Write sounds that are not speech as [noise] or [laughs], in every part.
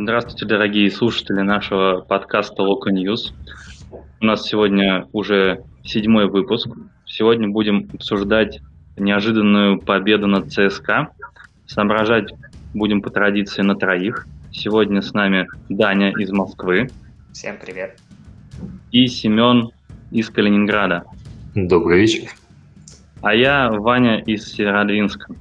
Здравствуйте, дорогие слушатели нашего подкаста Local News. У нас сегодня уже седьмой выпуск. Сегодня будем обсуждать неожиданную победу над ЦСКА. Соображать будем по традиции на троих. Сегодня с нами Даня из Москвы. Всем привет. И Семен из Калининграда. Добрый вечер. А я Ваня из Северодвинска.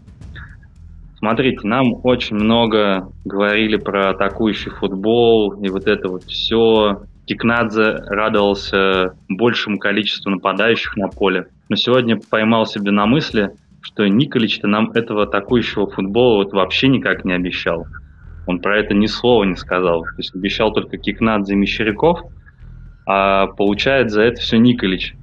Смотрите, нам очень много говорили про атакующий футбол и вот это вот все. Кикнадзе радовался большему количеству нападающих на поле. Но сегодня поймал себе на мысли, что Николич-то нам этого атакующего футбола вот вообще никак не обещал. Он про это ни слова не сказал. То есть обещал только Кикнадзе и Мещеряков, а получает за это все Николич.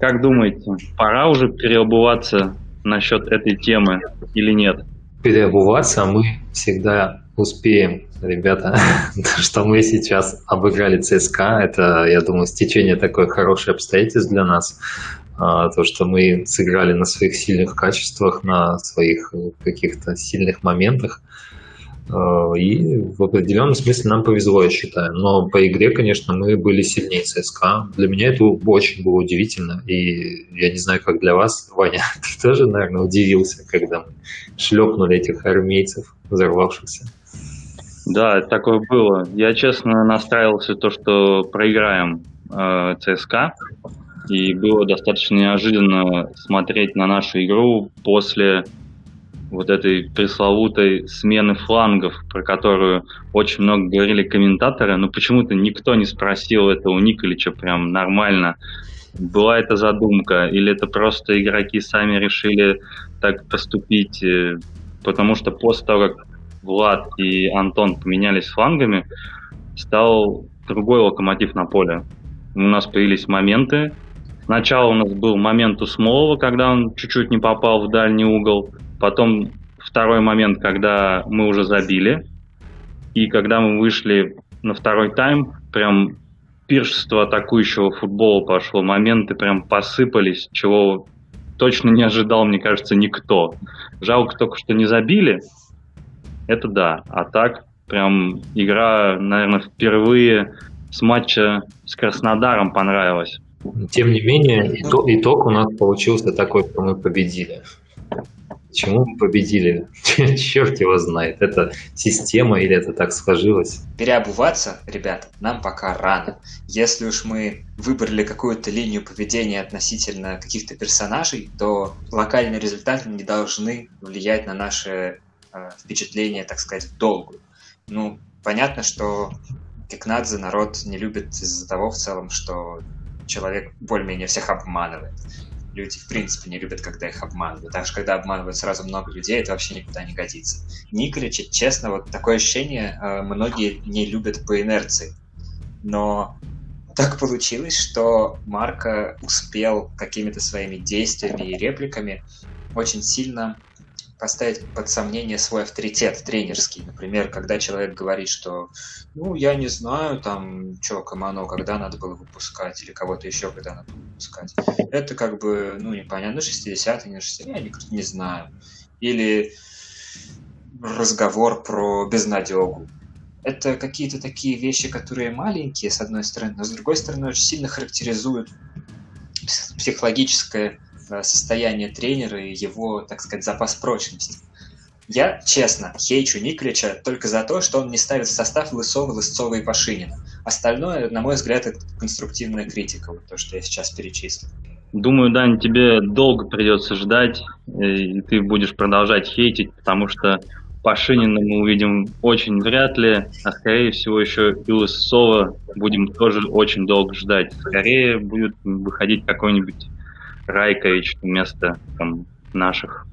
Как думаете, пора уже переобуваться насчет этой темы или нет? Переобуваться мы всегда успеем, ребята, [laughs] что мы сейчас обыграли ЦСКА, это, я думаю, стечение такое хорошее обстоятельств для нас. А, то, что мы сыграли на своих сильных качествах, на своих каких-то сильных моментах. А, и в определенном смысле нам повезло, я считаю. Но по игре, конечно, мы были сильнее ЦСКА. Для меня это очень было удивительно. И я не знаю, как для вас, Ваня, [laughs] ты тоже, наверное, удивился, когда мы шлепнули этих армейцев, взорвавшихся. Да, такое было. Я, честно, настраивался то, что проиграем э, ЦСКА. И было достаточно неожиданно смотреть на нашу игру после вот этой пресловутой смены флангов, про которую очень много говорили комментаторы, но почему-то никто не спросил это у Николича прям нормально. Была это задумка, или это просто игроки сами решили так поступить, э, потому что после того, как Влад и Антон поменялись флангами, стал другой локомотив на поле. У нас появились моменты. Сначала у нас был момент у Смолова, когда он чуть-чуть не попал в дальний угол. Потом второй момент, когда мы уже забили. И когда мы вышли на второй тайм, прям пиршество атакующего футбола пошло. Моменты прям посыпались, чего точно не ожидал, мне кажется, никто. Жалко только, что не забили. Это да. А так, прям игра, наверное, впервые с матча с Краснодаром понравилась. Тем не менее, итог, итог у нас получился такой, что мы победили. Почему мы победили? [laughs] Черт его знает. Это система или это так сложилось? Переобуваться, ребята, нам пока рано. Если уж мы выбрали какую-то линию поведения относительно каких-то персонажей, то локальные результаты не должны влиять на наше э, впечатление, так сказать, в долгую. Ну, понятно, что Кикнадзе народ не любит из-за того в целом, что человек более-менее всех обманывает люди в принципе не любят, когда их обманывают. Даже когда обманывают сразу много людей, это вообще никуда не годится. Николич, честно, вот такое ощущение э, многие не любят по инерции. Но так получилось, что Марко успел какими-то своими действиями и репликами очень сильно поставить под сомнение свой авторитет тренерский. Например, когда человек говорит, что ну, я не знаю, там, что, Камано, когда надо было выпускать, или кого-то еще, когда надо было выпускать. Это как бы, ну, непонятно, 60-е, не 60 я никто не знаю. Или разговор про безнадегу. Это какие-то такие вещи, которые маленькие, с одной стороны, но с другой стороны, очень сильно характеризуют психологическое состояние тренера и его, так сказать, запас прочности. Я, честно, хейчу Николича только за то, что он не ставит в состав Лысова, Лысцова и Пашинина. Остальное, на мой взгляд, это конструктивная критика, вот то, что я сейчас перечислил. Думаю, Дань, тебе долго придется ждать, э, и ты будешь продолжать хейтить, потому что Пашинина мы увидим очень вряд ли, а скорее всего еще и Лысцова будем тоже очень долго ждать. Скорее будет выходить какой-нибудь Райкович вместо там, наших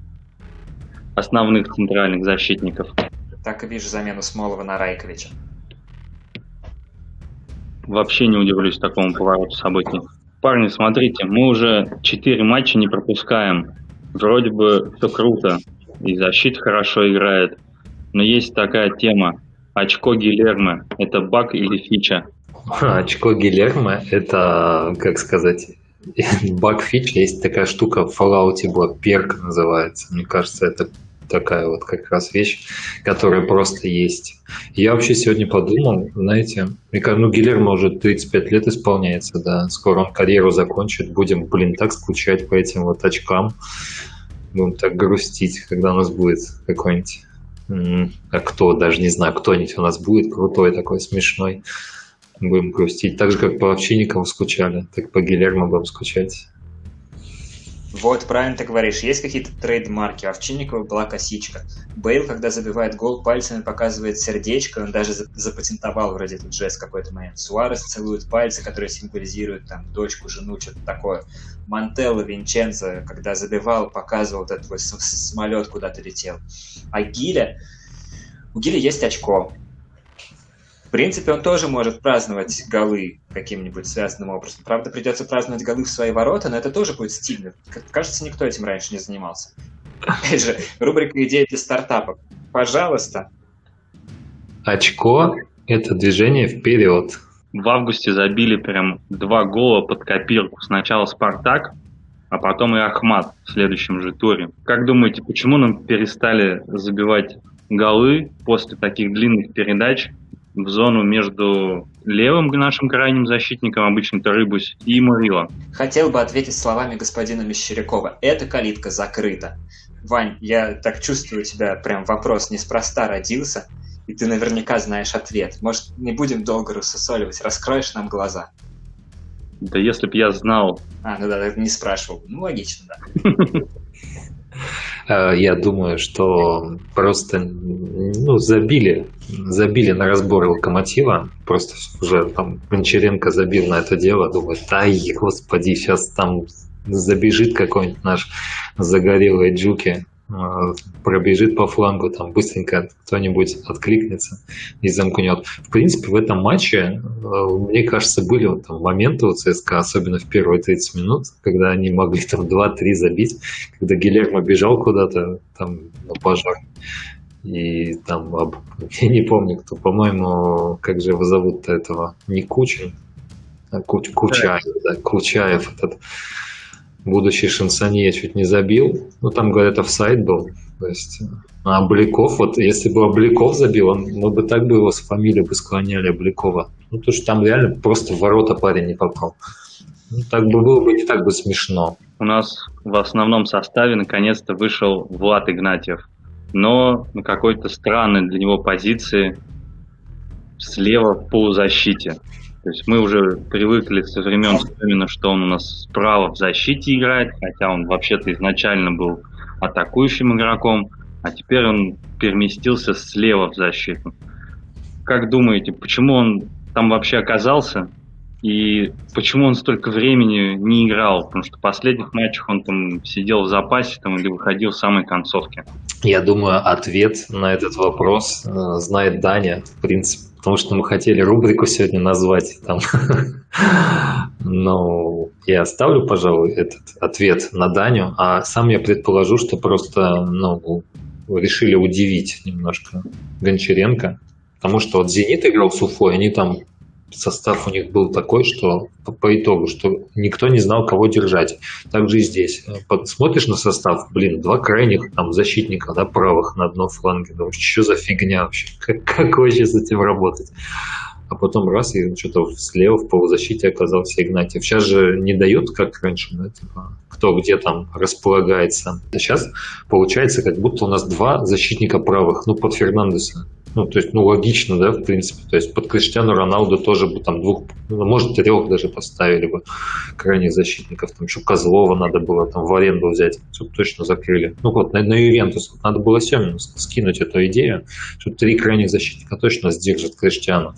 основных центральных защитников. Так и вижу замену Смолова на Райковича. Вообще не удивлюсь такому повороту событий. Парни, смотрите, мы уже 4 матча не пропускаем. Вроде бы все круто, и защита хорошо играет. Но есть такая тема. Очко Гилермо – это баг или фича? Очко Гилермо – это, как сказать, [laughs] баг фич, есть такая штука в Fallout была, перк называется. Мне кажется, это такая вот как раз вещь, которая просто есть. Я вообще сегодня подумал, знаете, мне кажется, ну, Гилермо уже 35 лет исполняется, да, скоро он карьеру закончит, будем, блин, так скучать по этим вот очкам, будем так грустить, когда у нас будет какой-нибудь, а кто, даже не знаю, кто-нибудь у нас будет крутой такой, смешной, будем грустить. Так же, как по Овчинникову скучали, так по Гилермо будем скучать. Вот, правильно ты говоришь, есть какие-то трейдмарки. У Овчинникова была косичка. Бейл, когда забивает гол, пальцами показывает сердечко, он даже запатентовал вроде этот жест какой-то момент. Суарес целует пальцы, которые символизируют там дочку, жену, что-то такое. Мантелло Винченцо, когда забивал, показывал вот этот вот самолет куда-то летел. А Гиля, у Гиля есть очко. В принципе, он тоже может праздновать голы каким-нибудь связанным образом. Правда, придется праздновать голы в свои ворота, но это тоже будет стильно. Кажется, никто этим раньше не занимался. [laughs] Опять же, рубрика «Идеи для стартапов». Пожалуйста. Очко – это движение вперед. В августе забили прям два гола под копирку. Сначала «Спартак», а потом и Ахмат в следующем же туре. Как думаете, почему нам перестали забивать голы после таких длинных передач в зону между левым нашим крайним защитником, обычно это Рыбусь, и Мурила. Хотел бы ответить словами господина Мещерякова. Эта калитка закрыта. Вань, я так чувствую тебя, прям вопрос неспроста родился, и ты наверняка знаешь ответ. Может, не будем долго рассусоливать, раскроешь нам глаза? Да если б я знал... А, ну да, не спрашивал. Ну, логично, да. [laughs] Э, я думаю, что просто ну, забили, забили на разбор локомотива. Просто уже там Гончаренко забил на это дело. Думает, ай, господи, сейчас там забежит какой-нибудь наш загорелый Джуки пробежит по флангу, там быстренько кто-нибудь откликнется и замкнет. В принципе, в этом матче, э, мне кажется, были вот там моменты у ЦСКА, особенно в первые 30 минут, когда они могли там 2-3 забить, когда Гилермо бежал куда-то там на пожар. И там, [laughs] я не помню, кто, по-моему, как же его зовут-то этого, не Кучин, а Куч, Кучаев, да, Кучаев этот будущий шансонье чуть не забил. Ну, там, говорят, офсайд был. То есть, а Обликов, вот если бы Обликов забил, он, мы бы так бы его с фамилией бы склоняли Обликова. Ну, то что там реально просто в ворота парень не попал. Ну, так бы было бы не так бы смешно. У нас в основном составе наконец-то вышел Влад Игнатьев. Но на какой-то странной для него позиции слева в полузащите. То есть мы уже привыкли со времен именно, что он у нас справа в защите играет, хотя он вообще-то изначально был атакующим игроком, а теперь он переместился слева в защиту. Как думаете, почему он там вообще оказался? И почему он столько времени не играл? Потому что в последних матчах он там сидел в запасе там, или выходил в самой концовке. Я думаю, ответ на этот вопрос э, знает Даня, в принципе потому что мы хотели рубрику сегодня назвать там. [laughs] Но я оставлю, пожалуй, этот ответ на Даню, а сам я предположу, что просто ну, решили удивить немножко Гончаренко, потому что вот «Зенит» играл с Уфой, они там состав у них был такой, что по, итогу, что никто не знал, кого держать. Также и здесь. Смотришь на состав, блин, два крайних там защитника, да, правых на одном фланге. Думаешь, что за фигня вообще? [laughs] Как, как вообще с этим работать? А потом раз, и что-то слева в полузащите оказался Игнатьев. Сейчас же не дают, как раньше, да, типа, кто где там располагается. А сейчас получается, как будто у нас два защитника правых, ну, под Фернандеса. Ну, то есть, ну, логично, да, в принципе. То есть под Криштиану Роналду тоже бы там двух, ну, может, трех даже поставили бы крайних защитников. Там еще Козлова надо было там в аренду взять, чтобы точно закрыли. Ну вот, на, на Ювентус вот, надо было Семину скинуть эту идею, что три крайних защитника точно сдержат Криштиану.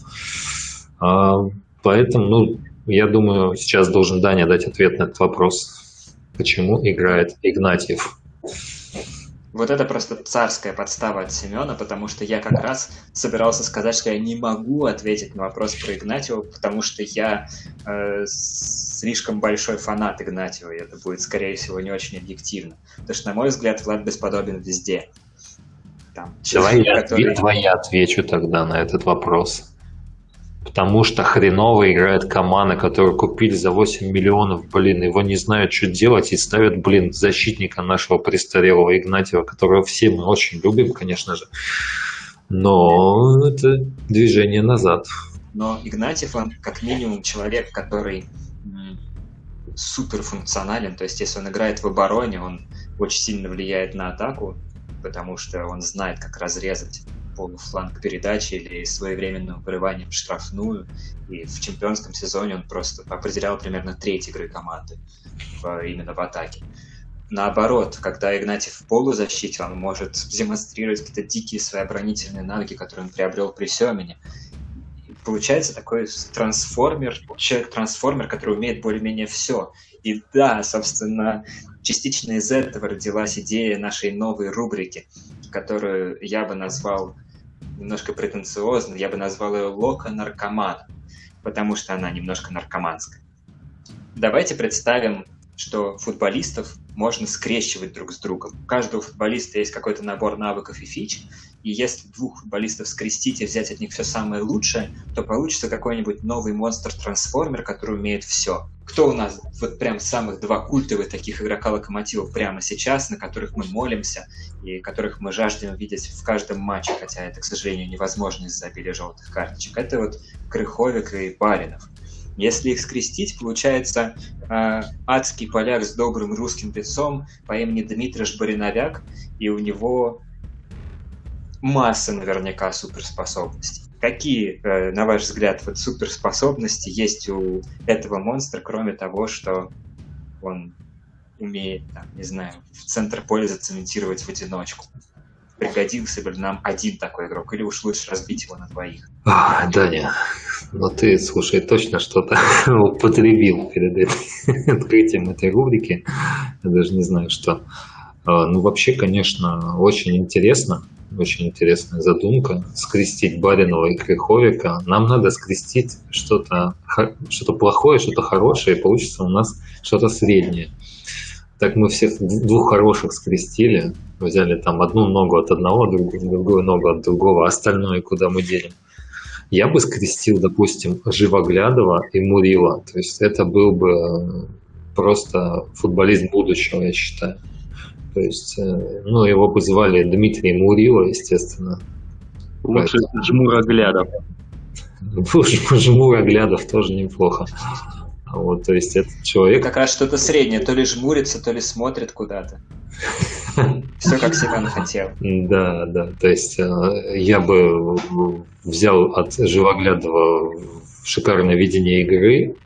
А, поэтому, ну, я думаю, сейчас должен Даня дать ответ на этот вопрос. Почему играет Игнатьев? Вот это просто царская подстава от Семена, потому что я как раз собирался сказать, что я не могу ответить на вопрос про Игнатьева, потому что я э, слишком большой фанат Игнатьева, и это будет, скорее всего, не очень объективно. Потому что, на мой взгляд, Влад бесподобен везде. Там, человек, Давай который... я, отвечу тогда на этот вопрос. Потому что хреново играет команда, которую купили за 8 миллионов, блин, его не знают, что делать, и ставят, блин, защитника нашего престарелого Игнатьева, которого все мы очень любим, конечно же. Но это движение назад. Но Игнатьев, он как минимум человек, который супер функционален, то есть если он играет в обороне, он очень сильно влияет на атаку, потому что он знает, как разрезать полуфланг передачи или своевременное вырывание в штрафную. И в чемпионском сезоне он просто определял примерно треть игры команды в, именно в атаке. Наоборот, когда Игнатьев в полузащите, он может демонстрировать какие-то дикие свои оборонительные навыки, которые он приобрел при Семене. получается такой трансформер, человек-трансформер, который умеет более-менее все. И да, собственно, частично из этого родилась идея нашей новой рубрики, которую я бы назвал немножко претенциозно, я бы назвал ее «Лока-наркоман», потому что она немножко наркоманская. Давайте представим, что футболистов можно скрещивать друг с другом. У каждого футболиста есть какой-то набор навыков и фич, и если двух футболистов скрестить и взять от них все самое лучшее, то получится какой-нибудь новый монстр-трансформер, который умеет все. Кто у нас вот прям самых два культовых таких игрока локомотивов прямо сейчас, на которых мы молимся и которых мы жаждем видеть в каждом матче, хотя это, к сожалению, невозможно из-за обилия желтых карточек. Это вот Крыховик и Баринов. Если их скрестить, получается э, адский поляк с добрым русским лицом по имени Дмитрий Бариновяк, и у него масса наверняка суперспособностей. Какие, э, на ваш взгляд, вот суперспособности есть у этого монстра, кроме того, что он умеет, там, не знаю, в центр поля зацементировать в одиночку? Пригодился бы нам один такой игрок, или уж лучше разбить его на двоих? А, Даня, ну ты, слушай, точно что-то [laughs] употребил перед открытием этой [laughs] рубрики. Я даже не знаю, что. А, ну, вообще, конечно, очень интересно очень интересная задумка, скрестить Баринова и Крыховика. Нам надо скрестить что-то что плохое, что-то хорошее, и получится у нас что-то среднее. Так мы всех двух хороших скрестили, взяли там одну ногу от одного, другую, другую ногу от другого, а остальное куда мы делим. Я бы скрестил, допустим, Живоглядова и Мурила. То есть это был бы просто футболист будущего, я считаю. То есть, э, ну, его бы звали Дмитрий Мурила, естественно. Лучше Жмуроглядов. [laughs] Жмуроглядов тоже неплохо. Вот, то есть этот человек... Как раз что-то среднее, то ли жмурится, то ли смотрит куда-то. Все как Семен хотел. [laughs] Да, да, то есть э, я бы взял от Живоглядова шикарное видение игры,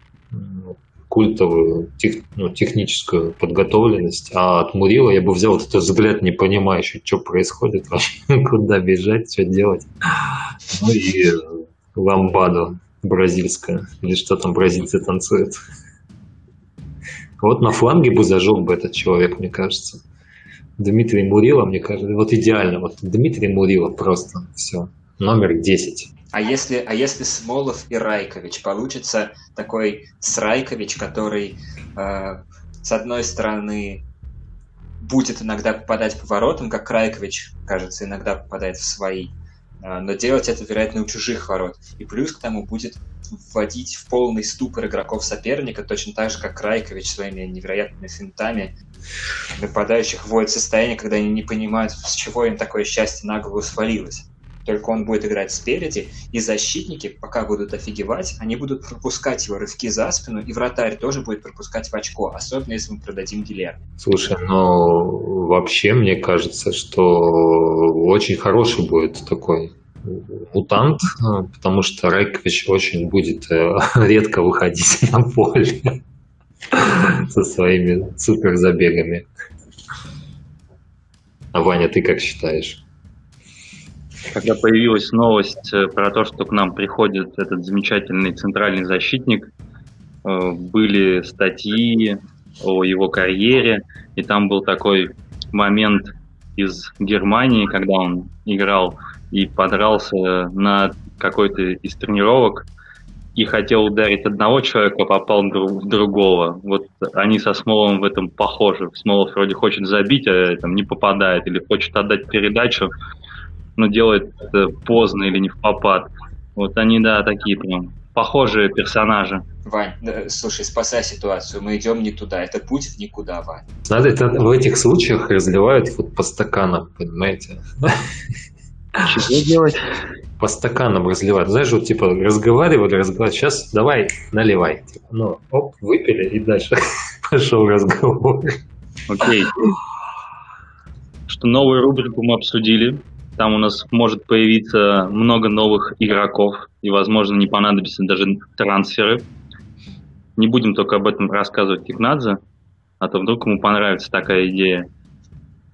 культовую тех, ну, техническую подготовленность, а от Мурила я бы взял вот этот взгляд не понимающий, что происходит [laughs] куда бежать, что делать. Ну и ламбаду бразильская, или что там бразильцы танцуют. Вот на фланге бы зажег бы этот человек, мне кажется. Дмитрий Мурила, мне кажется, вот идеально. Вот Дмитрий Мурила просто все. Номер 10. А если, а если Смолов и Райкович, получится такой Срайкович, который э, с одной стороны будет иногда попадать по воротам, как Райкович, кажется, иногда попадает в свои, э, но делать это, вероятно, у чужих ворот. И плюс к тому будет вводить в полный ступор игроков соперника, точно так же, как Райкович своими невероятными финтами нападающих вводит состояние, когда они не понимают, с чего им такое счастье на голову свалилось только он будет играть спереди, и защитники, пока будут офигевать, они будут пропускать его рывки за спину, и вратарь тоже будет пропускать в очко, особенно если мы продадим Гилер. Слушай, ну вообще мне кажется, что очень хороший будет такой мутант, потому что Райкович очень будет э, [laughs] редко выходить [laughs] на поле со своими суперзабегами. А Ваня, ты как считаешь? Когда появилась новость э, про то, что к нам приходит этот замечательный центральный защитник, э, были статьи о его карьере, и там был такой момент из Германии, когда он играл и подрался на какой-то из тренировок и хотел ударить одного человека, попал в другого. Вот они со Смолом в этом похожи. Смолов вроде хочет забить, а там не попадает, или хочет отдать передачу, но делает это поздно или не в попад. Вот они, да, такие прям похожие персонажи. Вань, да, слушай, спасай ситуацию, мы идем не туда, это путь в никуда, Вань. Надо это в этих случаях разливают вот по стаканам, понимаете? Что делать? По стаканам разливают. Знаешь, вот типа разговаривали, разговаривали, сейчас давай, наливай. Типа, ну, оп, выпили и дальше [laughs] пошел разговор. Окей. Что новую рубрику мы обсудили. Там у нас может появиться много новых игроков, и, возможно, не понадобятся даже трансферы. Не будем только об этом рассказывать Кикнадзе, а то вдруг ему понравится такая идея.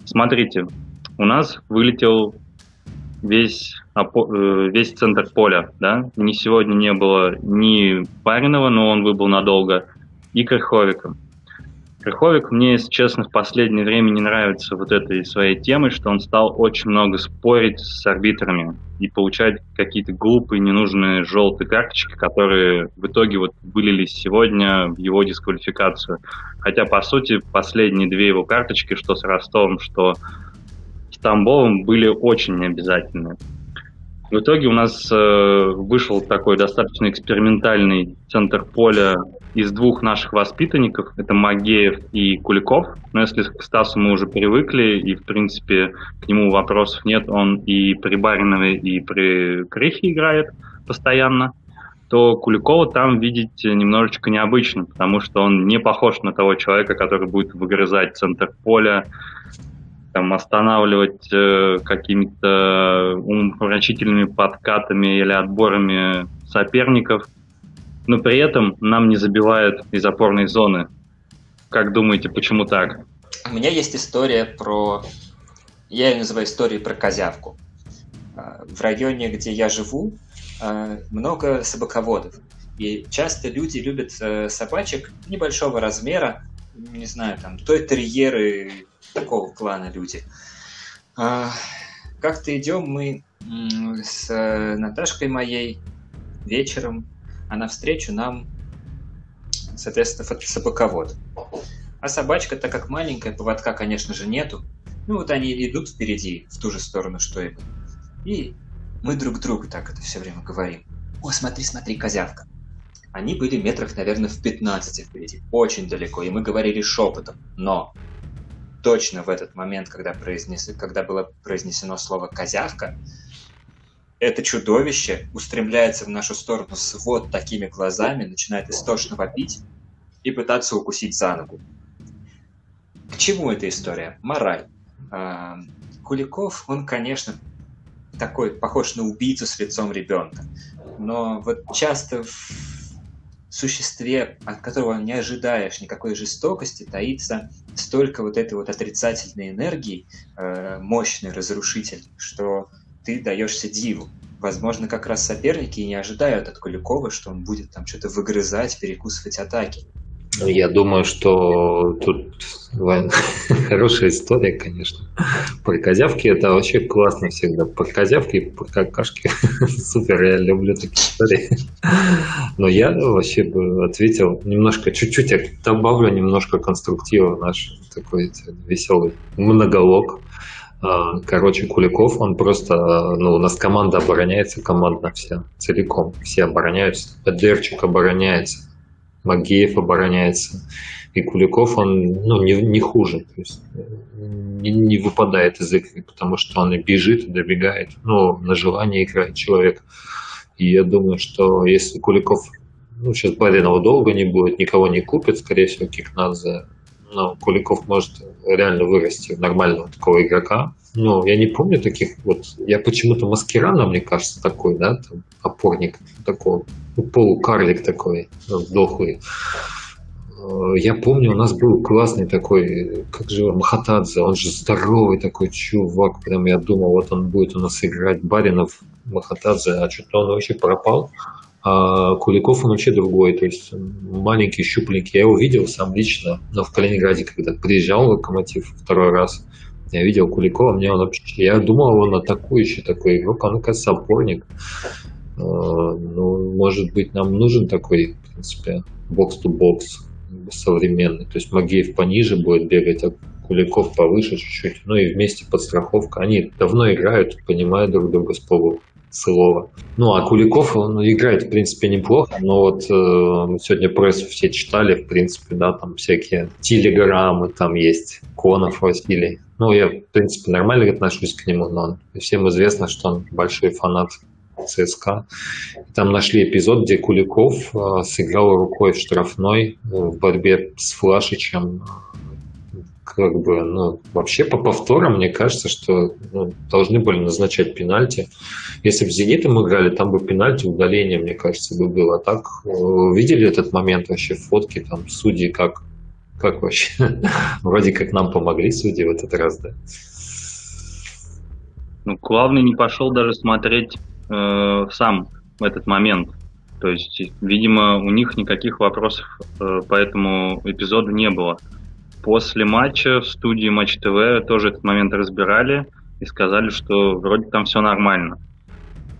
Смотрите, у нас вылетел весь, э, весь центр поля, да, ни сегодня не было ни Баринова, но он выбыл надолго, и Крыховика. Крыховик мне, если честно, в последнее время не нравится вот этой своей темой, что он стал очень много спорить с арбитрами и получать какие-то глупые, ненужные желтые карточки, которые в итоге вот вылились сегодня в его дисквалификацию. Хотя, по сути, последние две его карточки, что с Ростовом, что с Тамбовым, были очень необязательные. В итоге у нас э, вышел такой достаточно экспериментальный центр поля из двух наших воспитанников, это Магеев и Куликов. Но если к Стасу мы уже привыкли, и, в принципе, к нему вопросов нет, он и при Баринове, и при Крихе играет постоянно, то Куликова там видеть немножечко необычно, потому что он не похож на того человека, который будет выгрызать центр поля, там, останавливать э, какими-то умопомрачительными подкатами или отборами соперников – но при этом нам не забивают из опорной зоны. Как думаете, почему так? У меня есть история про... Я ее называю историей про козявку. А, в районе, где я живу, а, много собаководов. И часто люди любят э, собачек небольшого размера, не знаю, там, той терьеры такого клана люди. А, как-то идем мы с э, Наташкой моей вечером а навстречу нам, соответственно, собаковод. А собачка, так как маленькая, поводка, конечно же, нету. Ну вот они идут впереди, в ту же сторону, что и И мы друг другу так это все время говорим. О, смотри, смотри, козявка. Они были метрах, наверное, в 15 впереди, очень далеко, и мы говорили шепотом. Но точно в этот момент, когда, произнес... когда было произнесено слово «козявка», это чудовище устремляется в нашу сторону с вот такими глазами, начинает истошно вопить и пытаться укусить за ногу. К чему эта история? Мораль. А, Куликов, он, конечно, такой похож на убийцу с лицом ребенка. Но вот часто в существе, от которого не ожидаешь никакой жестокости, таится столько вот этой вот отрицательной энергии, э, мощной, разрушительной, что ты даешься диву. Возможно, как раз соперники не ожидают от Куликова, что он будет там что-то выгрызать, перекусывать атаки. Ну, я думаю, что тут [laughs] хорошая история, конечно. Про козявки это вообще классно всегда. Про козявки и про какашки [laughs] супер, я люблю такие истории. Но я вообще бы ответил немножко, чуть-чуть я добавлю немножко конструктива наш такой веселый монолог. А, короче, Куликов, он просто, ну, у нас команда обороняется, командно вся, целиком. Все обороняются. Дерчик обороняется, Магеев обороняется. И Куликов, он, ну, не, не хуже. То есть не, не выпадает из игры, потому что он и бежит, и добегает. Ну, на желание играет человек. И я думаю, что если Куликов ну, сейчас Баринова долго не будет, никого не купит, скорее всего, Кикнадзе но Куликов может реально вырасти в нормального такого игрока. Ну, я не помню таких вот... Я почему-то Маскирана, мне кажется, такой, да, там, опорник такой, ну, полукарлик такой, ну, дохлый. Э, я помню, у нас был классный такой, как же Махатадзе, он же здоровый такой чувак, прям я думал, вот он будет у нас играть, Баринов, Махатадзе, а что-то он вообще пропал. А Куликов он вообще другой, то есть маленький, щупленький. Я его видел сам лично, но в Калининграде, когда приезжал в Локомотив второй раз, я видел Куликова, мне он вообще... Я думал, он атакующий такой игрок, он, оказывается, опорник. А, ну, может быть, нам нужен такой, в принципе, бокс-то-бокс современный. То есть Магеев пониже будет бегать, а Куликов повыше чуть-чуть. Ну и вместе подстраховка. Они давно играют, понимают друг друга с полу слова. Ну, а Куликов, он играет, в принципе, неплохо, но вот э, сегодня прессу все читали, в принципе, да, там всякие телеграммы там есть, Конов Василий. Ну, я, в принципе, нормально отношусь к нему, но всем известно, что он большой фанат ЦСКА. Там нашли эпизод, где Куликов э, сыграл рукой в штрафной э, в борьбе с Флашичем как бы, ну, вообще по повторам, мне кажется, что ну, должны были назначать пенальти. Если бы «Зенитом» играли, там бы пенальти, удаление, мне кажется, бы было. А так, э, видели этот момент вообще, фотки, там, судьи как, как вообще? [laughs] Вроде как нам помогли судьи в этот раз, да? Ну, главный не пошел даже смотреть э, сам в этот момент. То есть, видимо, у них никаких вопросов э, по этому эпизоду не было. После матча в студии Матч ТВ тоже этот момент разбирали и сказали, что вроде там все нормально.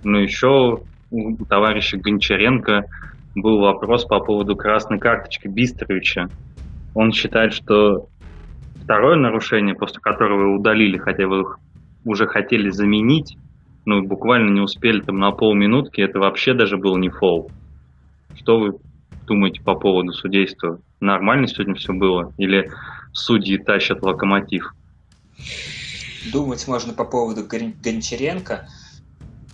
Но еще у товарища Гончаренко был вопрос по поводу красной карточки Бистровича. Он считает, что второе нарушение, после которого удалили, хотя вы их уже хотели заменить, ну, буквально не успели там на полминутки, это вообще даже был не фол. Что вы думаете по поводу судейства? Нормально сегодня все было? Или судьи тащат локомотив? Думать можно по поводу Гончаренко.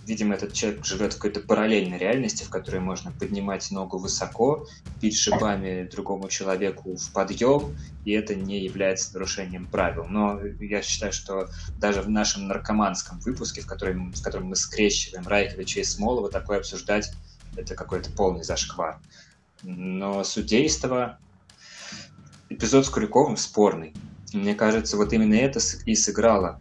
Видимо, этот человек живет в какой-то параллельной реальности, в которой можно поднимать ногу высоко, бить шипами другому человеку в подъем, и это не является нарушением правил. Но я считаю, что даже в нашем наркоманском выпуске, в котором, в котором мы скрещиваем Райковича и Смолова, такое обсуждать это какой-то полный зашквар. Но судейство эпизод с Куликовым спорный. Мне кажется, вот именно это и сыграло.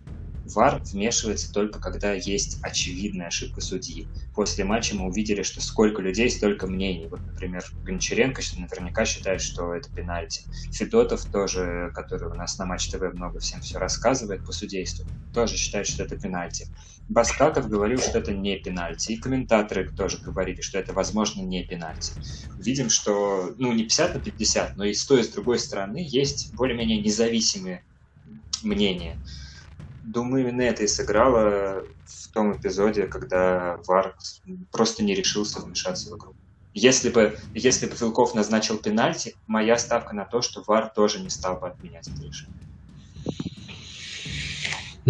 ВАР вмешивается только когда есть очевидная ошибка судьи. После матча мы увидели, что сколько людей, столько мнений. Вот, например, Гончаренко наверняка считает, что это пенальти. Федотов тоже, который у нас на Матч ТВ много всем все рассказывает по судейству, тоже считает, что это пенальти. Баскаков говорил, что это не пенальти, и комментаторы тоже говорили, что это, возможно, не пенальти. Видим, что, ну, не 50 на 50, но и с той, и с другой стороны есть более-менее независимые мнения. Думаю, именно это и сыграло в том эпизоде, когда Вар просто не решился вмешаться в игру. Если бы, если бы Вилков назначил пенальти, моя ставка на то, что Вар тоже не стал бы отменять это решение.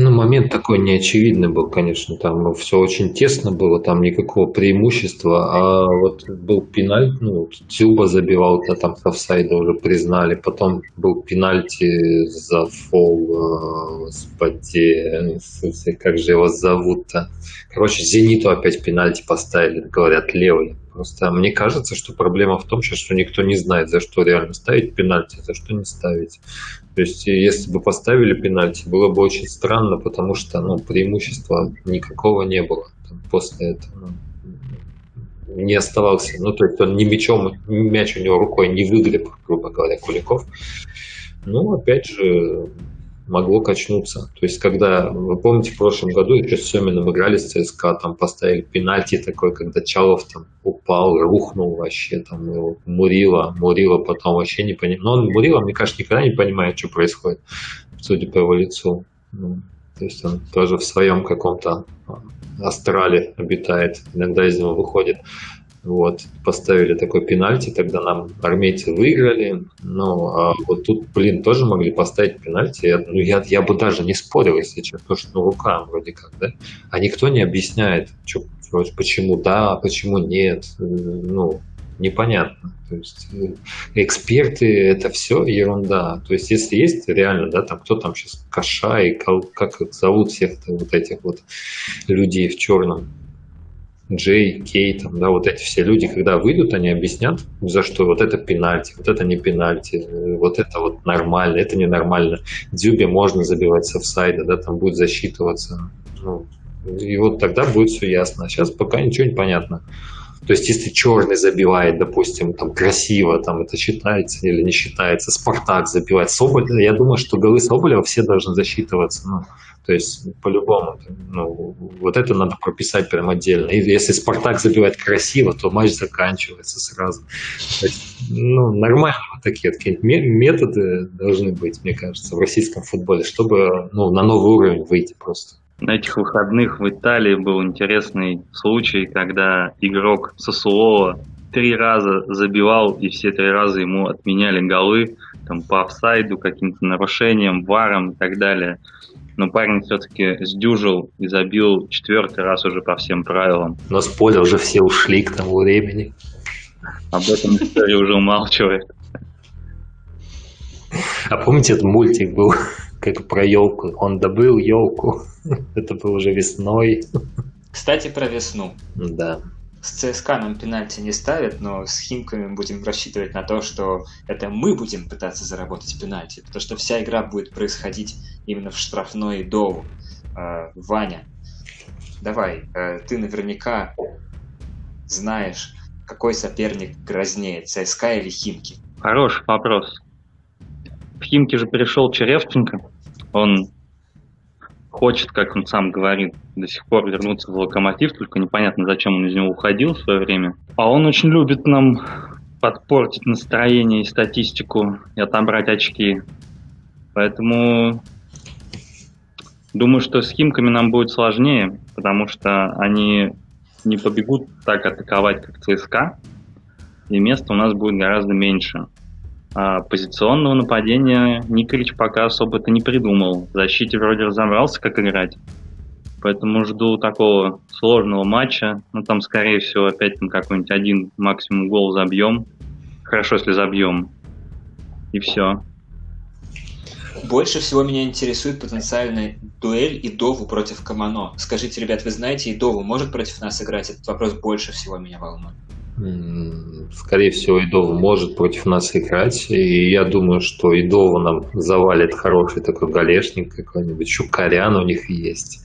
Ну, момент такой неочевидный был, конечно, там все очень тесно было, там никакого преимущества, а вот был пенальти, ну, Тюба забивал, да, там с офсайда уже признали, потом был пенальти за фол, э, господи, как же его зовут-то, короче, Зениту опять пенальти поставили, говорят, левый, Просто мне кажется, что проблема в том, что никто не знает, за что реально ставить пенальти, за что не ставить. То есть, если бы поставили пенальти, было бы очень странно, потому что ну, преимущества никакого не было после этого. Ну, не оставался, ну, то есть он ни мячом, мяч у него рукой не выгреб, грубо говоря, Куликов. Ну, опять же, могло качнуться. То есть, когда, вы помните, в прошлом году еще с Семиным играли с ЦСКА, там поставили пенальти такой, когда Чалов там упал, рухнул вообще, там его Мурила, Мурила потом вообще не понимает. Но он, Мурила, мне кажется, никогда не понимает, что происходит, судя по его лицу. Ну, то есть он тоже в своем каком-то астрале обитает, иногда из него выходит. Вот, поставили такой пенальти, тогда нам армейцы выиграли. Ну, а вот тут, блин, тоже могли поставить пенальти. Я, ну, я, я бы даже не спорил, если честно, потому что ну, рука вроде как, да? А никто не объясняет, что, почему да, почему нет. Ну, непонятно. То есть э, эксперты это все ерунда. То есть если есть реально, да, там кто там сейчас Каша и как их зовут всех вот этих вот людей в черном, Джей, Кей, там, да, вот эти все люди, когда выйдут, они объяснят, за что вот это пенальти, вот это не пенальти, вот это вот нормально, это ненормально. Дзюбе можно забивать с офсайда, да, там будет засчитываться. Ну, и вот тогда будет все ясно. А сейчас пока ничего не понятно. То есть, если черный забивает, допустим, там красиво, там это считается или не считается, Спартак забивает, Соболь, я думаю, что голы Соболева все должны засчитываться. Ну, то есть, по-любому, ну, вот это надо прописать прям отдельно. И если Спартак забивает красиво, то матч заканчивается сразу. есть, ну, нормально вот такие методы должны быть, мне кажется, в российском футболе, чтобы ну, на новый уровень выйти просто. На этих выходных в Италии был интересный случай, когда игрок Сосуола три раза забивал, и все три раза ему отменяли голы там, по офсайду, каким-то нарушениям, варом и так далее. Но парень все-таки сдюжил и забил четвертый раз уже по всем правилам. Но с поля уже все ушли к тому времени. Об этом история уже умалчивает. А помните, этот мультик был, как про елку? Он добыл елку. [laughs] Это было уже весной. Кстати, про весну. Да. С ЦСКА нам пенальти не ставят, но с Химками будем рассчитывать на то, что это мы будем пытаться заработать пенальти, потому что вся игра будет происходить именно в штрафной дову. Э, Ваня, давай, э, ты наверняка знаешь, какой соперник грознее, ЦСКА или Химки? Хороший вопрос. В Химки же перешел Черевченко. Он хочет, как он сам говорит, до сих пор вернуться в локомотив, только непонятно, зачем он из него уходил в свое время. А он очень любит нам подпортить настроение и статистику и отобрать очки. Поэтому думаю, что с Химками нам будет сложнее, потому что они не побегут так атаковать, как ЦСКА, и места у нас будет гораздо меньше. А позиционного нападения Николич пока особо-то не придумал. В защите вроде разобрался, как играть. Поэтому жду такого сложного матча. Ну, там, скорее всего, опять на какой-нибудь один максимум гол забьем. Хорошо, если забьем. И все. Больше всего меня интересует потенциальная дуэль Идову против Камано. Скажите, ребят, вы знаете, Идову может против нас играть? Этот вопрос больше всего меня волнует. Скорее всего, Идова может против нас играть. И я думаю, что Идова нам завалит хороший такой галешник какой-нибудь. Чукарян у них есть.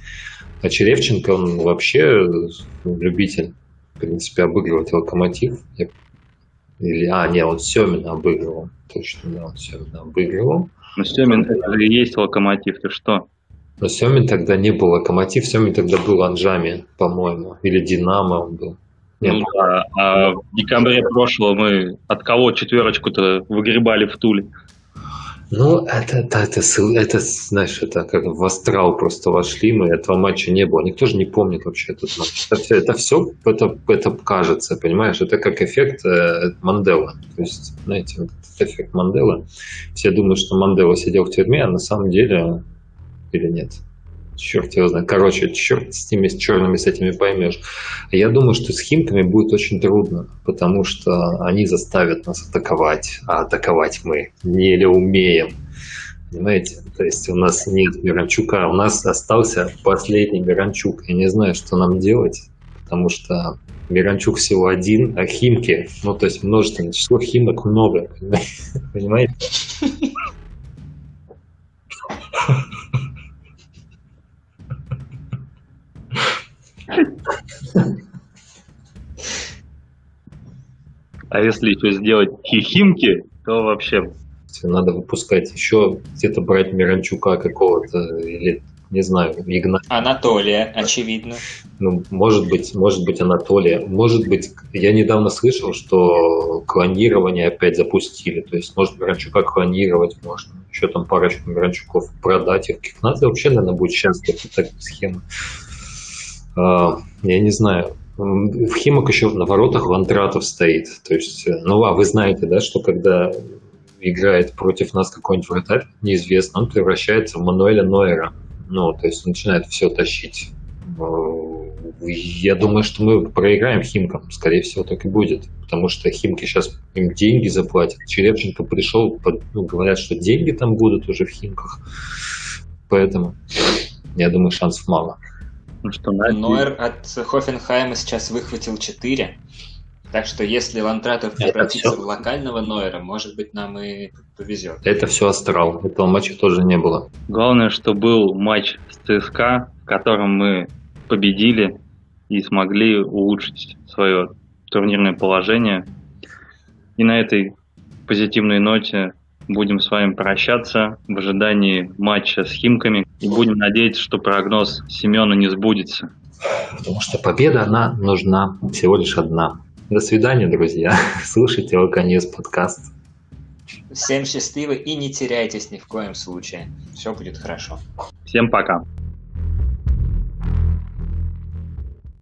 А Черевченко, он вообще любитель, в принципе, обыгрывать локомотив. Или, а, не, он Семина обыгрывал. Точно, да, он Семина обыгрывал. Ну, Семин это и есть локомотив, ты что? Но Семин тогда не был локомотив, Семин тогда был Анжами, по-моему. Или Динамо он был. Ну да, а в декабре прошлого мы от кого четверочку-то выгребали в Туле? Ну, это, это, это, это, знаешь, это как в астрал просто вошли мы, этого матча не было. Никто же не помнит вообще этот матч. [laughs] Это все, это, все это, это кажется, понимаешь? Это как эффект э, Манделы. То есть, знаете, вот этот эффект Манделы. Все думают, что Мандела сидел в тюрьме, а на самом деле или нет черт его знает. Короче, черт с теми с черными с этими поймешь. Я думаю, что с химками будет очень трудно, потому что они заставят нас атаковать, а атаковать мы не или умеем. Понимаете? То есть у нас нет Миранчука, у нас остался последний Миранчук. Я не знаю, что нам делать, потому что Миранчук всего один, а Химки, ну то есть множественное число Химок много, понимаете? [laughs] [laughs] А если еще сделать хихимки, то вообще... Надо выпускать еще где-то брать Миранчука какого-то или не знаю, Игнат. Анатолия, очевидно. Ну, может быть, может быть Анатолия. Может быть, я недавно слышал, что клонирование опять запустили. То есть, может, Миранчука клонировать можно. Еще там парочку Миранчуков продать. Их надо вообще, наверное, будет счастлив от такой схемы. А, я не знаю, в Химок еще на воротах Лантратов стоит. То есть, э, ну, а вы знаете, да, что когда играет против нас какой-нибудь вратарь неизвестно, он превращается в Мануэля Нойера. Ну, то есть начинает все тащить. Э, я думаю, что мы проиграем Химкам. Скорее всего, так и будет. Потому что Химки сейчас им деньги заплатят. Черепченко пришел, ну, говорят, что деньги там будут уже в Химках. Поэтому я думаю, шансов мало. Ну, что, Нойер от Хофенхайма сейчас выхватил 4. Так что если Лантратов превратится в локального Нойера, может быть, нам и повезет. Это все астрал. Этого матча тоже не было. Главное, что был матч с ЦСКА, в котором мы победили и смогли улучшить свое турнирное положение. И на этой позитивной ноте будем с вами прощаться в ожидании матча с Химками и будем надеяться, что прогноз Семена не сбудется. Потому что победа, она нужна всего лишь одна. До свидания, друзья. [laughs] Слушайте Алканес подкаст. Всем счастливо и не теряйтесь ни в коем случае. Все будет хорошо. Всем пока.